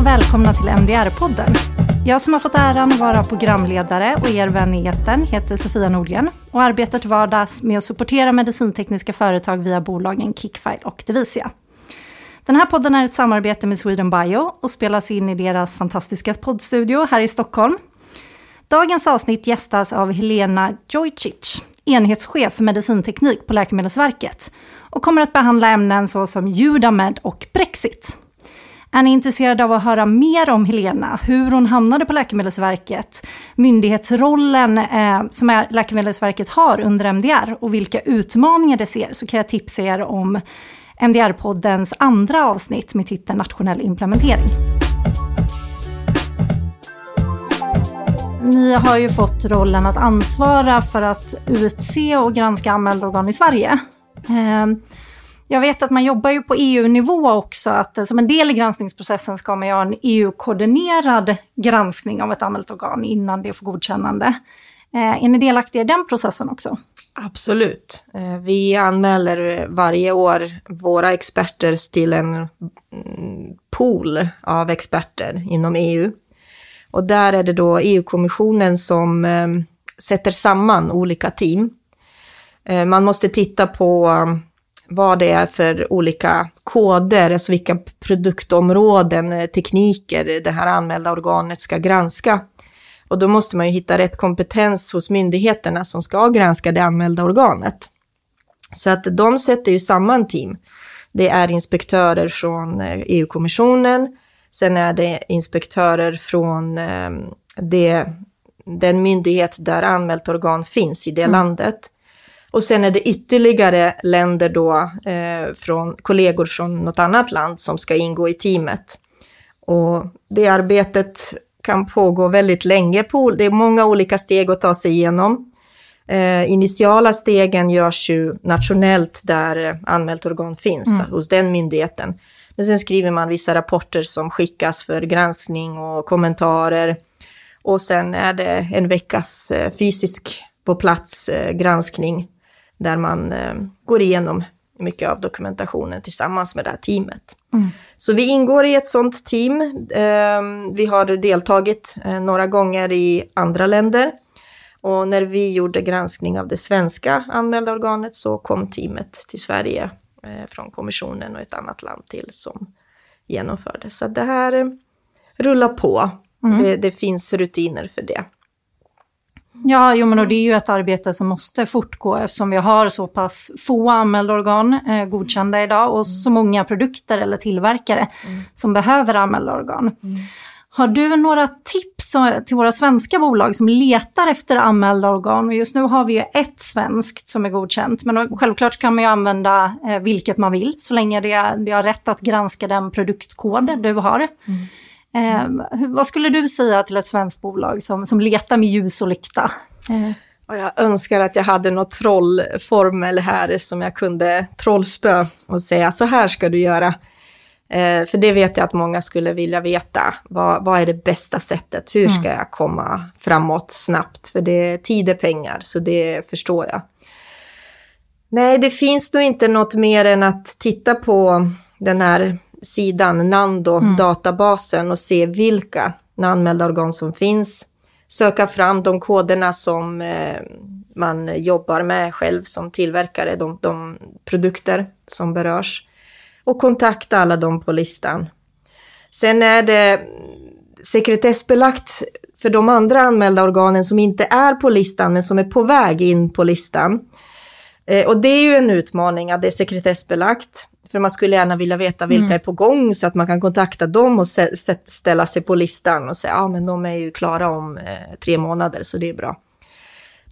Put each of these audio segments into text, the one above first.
och välkomna till MDR-podden. Jag som har fått äran att vara programledare och er vän i etern heter Sofia Nordgren och arbetar till vardags med att supportera medicintekniska företag via bolagen Kickfile och Devisia. Den här podden är ett samarbete med Sweden Bio och spelas in i deras fantastiska poddstudio här i Stockholm. Dagens avsnitt gästas av Helena Jojcic, enhetschef för medicinteknik på Läkemedelsverket och kommer att behandla ämnen såsom Judamed och Brexit. Är ni intresserade av att höra mer om Helena, hur hon hamnade på Läkemedelsverket, myndighetsrollen eh, som är Läkemedelsverket har under MDR och vilka utmaningar det ser, så kan jag tipsa er om MDR-poddens andra avsnitt med titeln Nationell implementering. Ni har ju fått rollen att ansvara för att utse och granska anmälda organ i Sverige. Eh, jag vet att man jobbar ju på EU-nivå också, att eh, som en del i granskningsprocessen ska man göra en EU-koordinerad granskning av ett anmält organ innan det får godkännande. Eh, är ni delaktiga i den processen också? Absolut. Eh, vi anmäler eh, varje år våra experter till en mm, pool av experter inom EU. Och där är det då EU-kommissionen som sätter samman olika team. Man måste titta på vad det är för olika koder, alltså vilka produktområden, eh, tekniker det här anmälda organet ska granska. Och då måste man ju hitta rätt kompetens hos myndigheterna som ska granska det anmälda organet. Så att de sätter ju samman team. Det är inspektörer från eh, EU-kommissionen, sen är det inspektörer från eh, det, den myndighet där anmält organ finns i det mm. landet. Och sen är det ytterligare länder då, eh, från kollegor från något annat land som ska ingå i teamet. Och det arbetet kan pågå väldigt länge. På, det är många olika steg att ta sig igenom. Eh, initiala stegen görs ju nationellt där anmält organ finns, mm. hos den myndigheten. Men sen skriver man vissa rapporter som skickas för granskning och kommentarer. Och sen är det en veckas eh, fysisk på plats eh, granskning där man eh, går igenom mycket av dokumentationen tillsammans med det här teamet. Mm. Så vi ingår i ett sånt team. Eh, vi har deltagit eh, några gånger i andra länder. Och när vi gjorde granskning av det svenska anmälda organet så kom teamet till Sverige eh, från kommissionen och ett annat land till som genomförde. Så det här rullar på. Mm. Det, det finns rutiner för det. Ja, jo, men och det är ju ett arbete som måste fortgå eftersom vi har så pass få anmälda organ eh, godkända idag och mm. så många produkter eller tillverkare mm. som behöver anmälda organ. Mm. Har du några tips till våra svenska bolag som letar efter anmälda organ? Och just nu har vi ju ett svenskt som är godkänt, men självklart kan man ju använda eh, vilket man vill så länge det, det har rätt att granska den produktkod du har. Mm. Eh, vad skulle du säga till ett svenskt bolag som, som letar med ljus och lykta? Eh. Och jag önskar att jag hade någon trollformel här som jag kunde trollspö och säga så här ska du göra. Eh, för det vet jag att många skulle vilja veta. Vad, vad är det bästa sättet? Hur ska mm. jag komma framåt snabbt? För det är tid är pengar, så det förstår jag. Nej, det finns nog inte något mer än att titta på den här sidan, Nando-databasen mm. och se vilka anmälda organ som finns. Söka fram de koderna som eh, man jobbar med själv som tillverkare, de, de, produkter som berörs. Och kontakta alla dem på listan. Sen är det sekretessbelagt för de andra anmälda organen som inte är på listan men som är på väg in på listan. Eh, och det är ju en utmaning att det är sekretessbelagt. För man skulle gärna vilja veta vilka mm. är på gång så att man kan kontakta dem och ställa sig på listan och säga ja men de är ju klara om eh, tre månader så det är bra.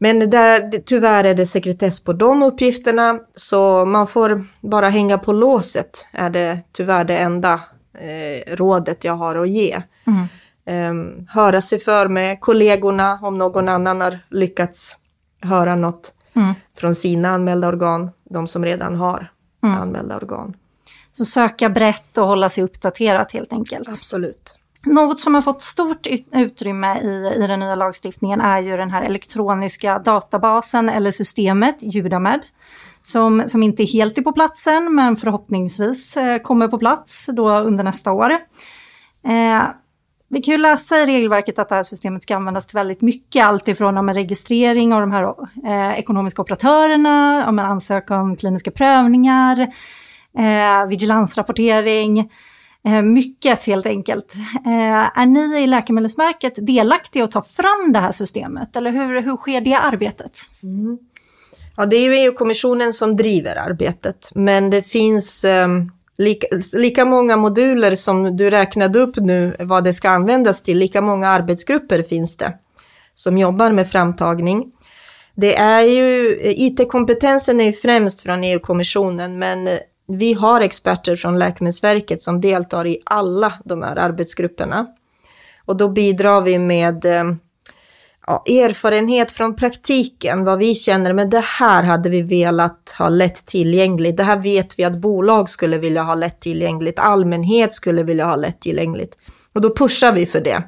Men där, tyvärr är det sekretess på de uppgifterna så man får bara hänga på låset är det tyvärr det enda eh, rådet jag har att ge. Mm. Eh, höra sig för med kollegorna om någon annan har lyckats höra något mm. från sina anmälda organ, de som redan har mm. anmälda organ. Så söka brett och hålla sig uppdaterat helt enkelt. Absolut. Något som har fått stort utrymme i, i den nya lagstiftningen är ju den här elektroniska databasen eller systemet Judamed. Som, som inte är helt på platsen men förhoppningsvis eh, kommer på plats då under nästa år. Eh, vi kan ju läsa i regelverket att det här systemet ska användas till väldigt mycket, allt ifrån om registrering av de här eh, ekonomiska operatörerna, om en ansökan om kliniska prövningar, eh, vigilansrapportering, eh, mycket helt enkelt. Eh, är ni i Läkemedelsverket delaktiga att ta fram det här systemet, eller hur, hur sker det arbetet? Mm. Ja, det är ju EU-kommissionen som driver arbetet, men det finns um lika, lika många moduler som du räknade upp nu, vad det ska användas till, lika många arbetsgrupper finns det som jobbar med framtagning. Det är ju, IT-kompetensen är ju främst från EU-kommissionen, men vi har experter från Läkemedelsverket som deltar i alla de här arbetsgrupperna. Och då bidrar vi med eh, ja, erfarenhet från praktiken, vad vi känner, men det här hade vi velat ha lätt tillgängligt. Det här vet vi att bolag skulle vilja ha lätt tillgängligt, allmänhet skulle vilja ha lätt tillgängligt. Och då pushar vi för det.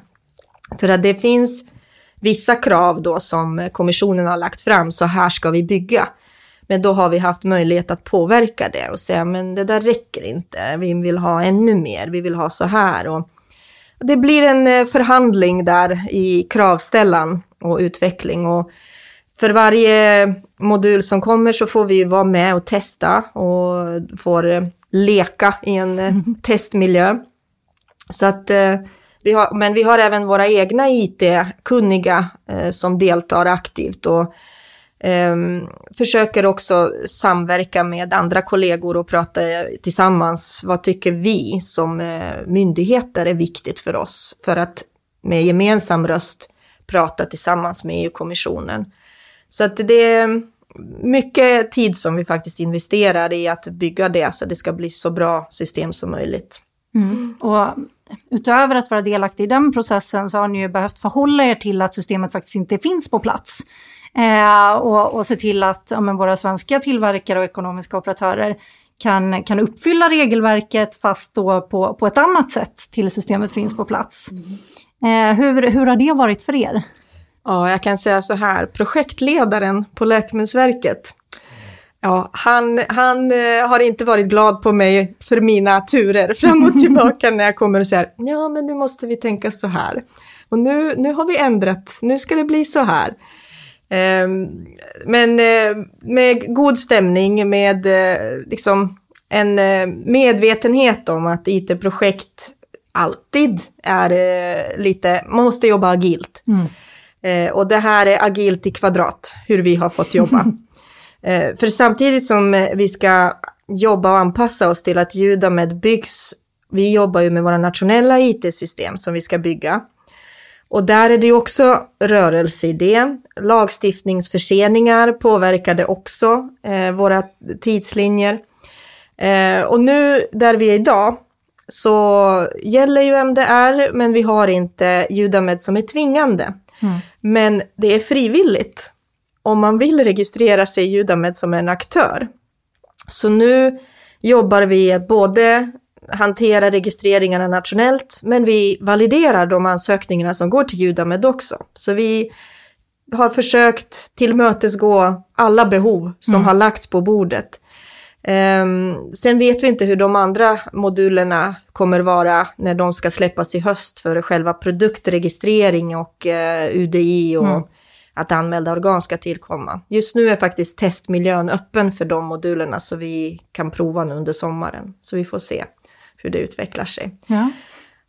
För att det finns vissa krav då som kommissionen har lagt fram, så här ska vi bygga. Men då har vi haft möjlighet att påverka det och säga, men det där räcker inte, vi vill ha ännu mer, vi vill ha så här. Och det blir en eh, förhandling där i kravställan och utveckling. Och för varje modul som kommer så får vi vara med och testa och får eh, leka i en mm. testmiljö. Så att, eh, vi har, men vi har även våra egna IT-kunniga eh, som deltar aktivt och eh, Ehm, försöker också samverka med andra kollegor och prata eh, tillsammans. Vad tycker vi som eh, myndigheter är viktigt för oss? För att med gemensam röst prata tillsammans med EU-kommissionen. Så att det är mycket tid som vi faktiskt investerar i att bygga det så det ska bli så bra system som möjligt. Mm. Och utöver att vara delaktig i den processen så har ni ju behövt förhålla er till att systemet faktiskt inte finns på plats. Eh, och, och se till att ja, men våra svenska tillverkare och ekonomiska operatörer kan, kan uppfylla regelverket fast då på, på ett annat sätt till systemet finns på plats. Eh, hur, hur har det varit för er? Ja, jag kan säga så här, projektledaren på Läkemedelsverket, ja, han, han eh, har inte varit glad på mig för mina turer fram och tillbaka när jag kommer och säger, ja men nu måste vi tänka så här. Och nu, nu har vi ändrat, nu ska det bli så här. Eh, men eh, med god stämning, med eh, liksom en eh, medvetenhet om att IT-projekt alltid är lite, man måste jobba agilt. Mm. Och det här är agilt i kvadrat, hur vi har fått jobba. för samtidigt som vi ska jobba och anpassa oss till att Judamed byggs, vi jobbar ju med våra nationella IT-system som vi ska bygga. Och där är det ju också rörelse i det. Lagstiftningsförseningar påverkade också eh, våra tidslinjer. Eh, och nu där vi är idag så gäller ju MDR, men vi har inte Judamed som är tvingande. Mm. Men det är frivilligt om man vill registrera sig i Judamed som en aktör. Så nu jobbar vi både hantera registreringarna nationellt, men vi validerar de ansökningarna som går till Judamed också. Så vi har försökt tillmötesgå alla behov som mm. har lagts på bordet. Um, sen vet vi inte hur de andra modulerna kommer vara när de ska släppas i höst för själva produktregistrering och uh, eh, UDI och mm. att anmälda organ ska tillkomma. Just nu är faktiskt testmiljön öppen för de modulerna så vi kan prova nu under sommaren. Så vi får se hur det utvecklar sig. Ja.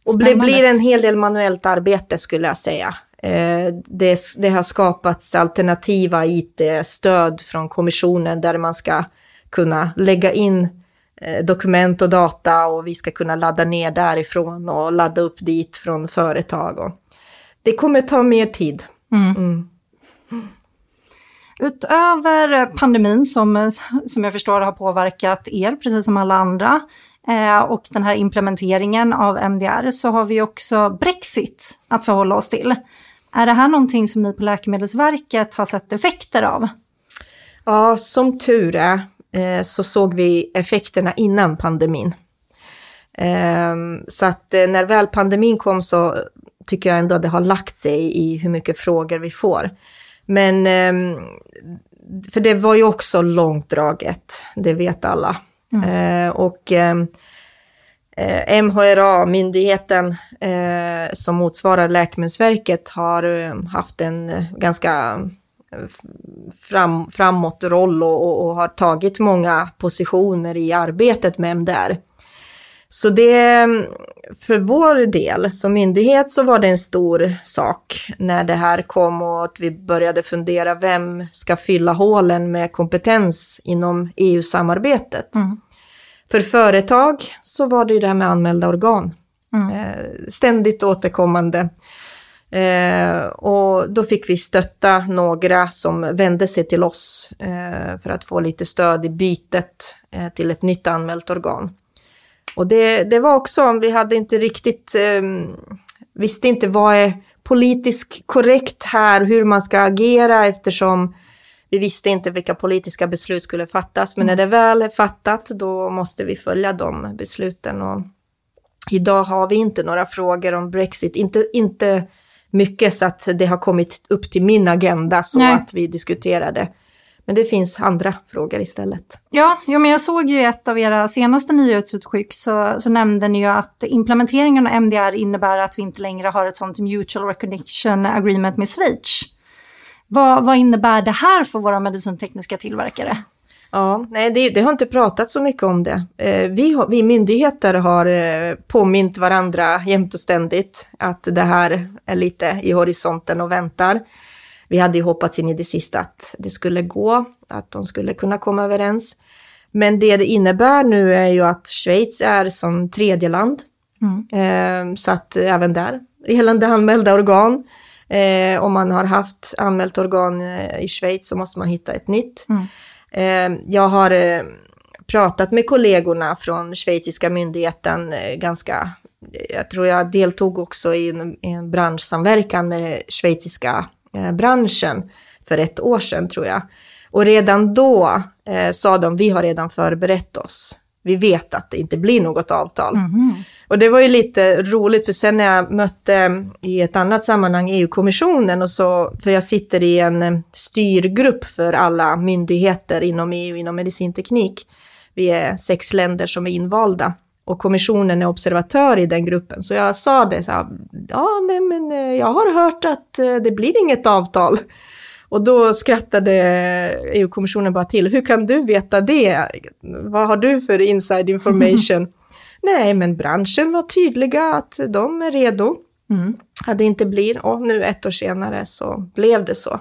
Och det blir en hel del manuellt arbete skulle jag säga. Uh, det, det har skapats alternativa IT-stöd från kommissionen där man ska kunna lägga in eh, dokument och data och vi ska kunna ladda ner därifrån och ladda upp dit från företag. Och det kommer ta mer tid. Mm. Mm. Utöver pandemin som, som jag förstår har påverkat er, precis som alla andra, eh, Eh, och den här implementeringen av MDR, så har vi också Brexit att förhålla oss till. Är det här någonting som ni på Läkemedelsverket har sett effekter av? Ja, som tur är eh, så såg vi effekterna innan pandemin. Ehm, så att eh, när väl pandemin kom så tycker jag ändå att det har lagt sig i hur mycket frågor vi får. Men, ehm, för det var ju också långdraget, det vet alla. Mm. Eh, och ehm, Eh, MHRA, myndigheten eh, som motsvarar Läkemedelsverket, har eh, haft en eh, ganska eh, fram, framåt roll och, och, och, har tagit många positioner i arbetet med MDR. Så det, för vår del som myndighet så var det en stor sak när det här kom och att vi började fundera vem ska fylla hålen med kompetens inom EU-samarbetet. Mm. För företag så var det ju det här med anmälda organ. Mm. Eh, ständigt återkommande. Eh, och då fick vi stötta några som vände sig till oss eh, för att få lite stöd i bytet eh, till ett nytt anmält organ. Och det, det var också, vi hade inte riktigt, eh, visste inte vad är politiskt korrekt här, hur man ska agera eftersom vi visste inte vilka politiska beslut skulle fattas, men mm. när det väl är fattat då måste vi följa de besluten. Och idag har vi inte några frågor om Brexit, inte, inte mycket så att det har kommit upp till min agenda så Nej. att vi diskuterar det. Men det finns andra frågor istället. Ja, ja men jag såg ju ett av era senaste nyhetsutskick så, så nämnde ni ju att implementeringen av MDR innebär att vi inte längre har ett sånt mutual recognition agreement med Schweiz. Vad, vad innebär det här för våra medicintekniska tillverkare? Ja, nej, det, det, har inte pratat så mycket om det. Eh, vi, har, vi myndigheter har eh, påmint varandra jämt och ständigt att det här är lite i horisonten och väntar. Vi hade ju hoppats in i det sista att det skulle gå, att de skulle kunna komma överens. Men det det innebär nu är ju att Schweiz är som tredje land. Mm. Eh, så att även där, gällande anmälda organ, Eh, om man har haft anmält organ eh, i Schweiz så måste man hitta ett nytt. Mm. Eh, jag har eh, pratat med kollegorna från schweiziska myndigheten eh, ganska, jag tror jag deltog också i en, i en branschsamverkan med schweiziska branschen för ett år sedan tror jag. Och redan då sa de, vi har redan förberett oss vi vet att det inte blir något avtal. Mm. Och det var ju lite roligt, för sen när jag mötte i ett annat sammanhang EU-kommissionen och så, för jag sitter i en eh, styrgrupp för alla myndigheter inom EU, inom medicinteknik. Vi är sex länder som är invalda och kommissionen är observatör i den gruppen. Så jag sa det, så här, ja, nej, men eh, jag har hört att eh, det blir inget avtal. Och då skrattade EU-kommissionen bara till. Hur kan du veta det? Vad har du för inside information? Nej, men branschen var tydliga att de är redo. Mm. Att det inte blir, och nu ett år senare så blev det så.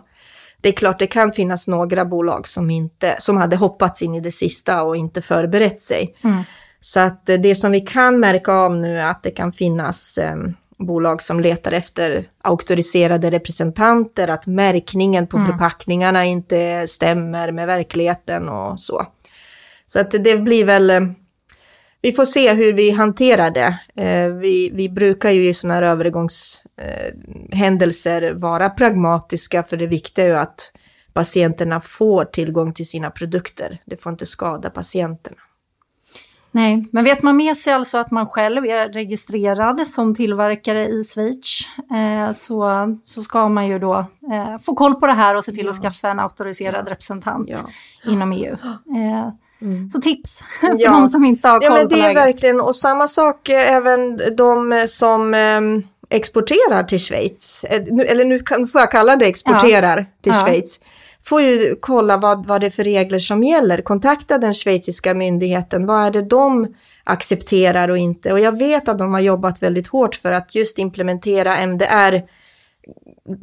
Det är klart, det kan finnas några bolag som, inte, som hade hoppats in i det sista och inte förberett sig. Mm. Så att det som vi kan märka av nu är att det kan finnas um, bolag som letar efter auktoriserade representanter, att märkningen på mm. förpackningarna inte stämmer med verkligheten och så. Så att det blir väl, eh, vi får se hur vi hanterar det. Eh, vi, vi brukar ju i sådana här övergångshändelser eh, vara pragmatiska, för det viktiga är ju att patienterna får tillgång till sina produkter. Det får inte skada patienterna. Nej, men vet man med sig alltså att man själv är registrerad som tillverkare i Schweiz eh, så, så ska man ju då eh, få koll på det här och se till ja. att skaffa en auktoriserad ja. representant ja. inom EU. Eh, mm. Så tips för ja. de som inte har koll ja, men det på läget. är verkligen, och samma sak eh, även de som ehm, exporterar till Schweiz, eh, eller nu får jag kalla det exporterar till Schweiz får ju kolla vad, vad det är för regler som gäller. Kontakta den schweiziska myndigheten. Vad är det de accepterar och inte? Och jag vet att de har jobbat väldigt hårt för att just implementera MDR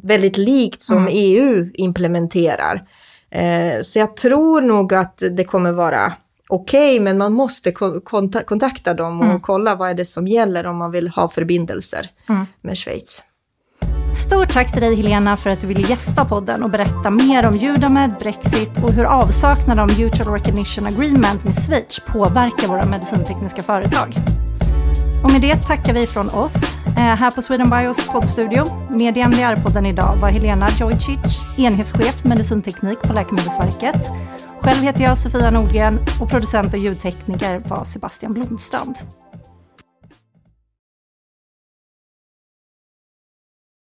väldigt likt som mm. EU implementerar. Eh, så jag tror nog att det kommer vara okej, okay, men man måste kontakta dem och mm. kolla vad är det som gäller om man vill ha förbindelser mm. med Schweiz. Stort tack till dig Helena för att du ville gästa podden och berätta mer om Judamed, Brexit och hur avsaknad av Mutual Recognition Agreement med Schweiz påverkar våra medicintekniska företag. Och med det tackar vi från oss eh, här på Sweden Bios poddstudio. Med i MDR-podden idag var Helena Jojcic, enhetschef medicinteknik på Läkemedelsverket. Själv heter jag Sofia Nordgren och producent och ljudtekniker var Sebastian Blomstrand.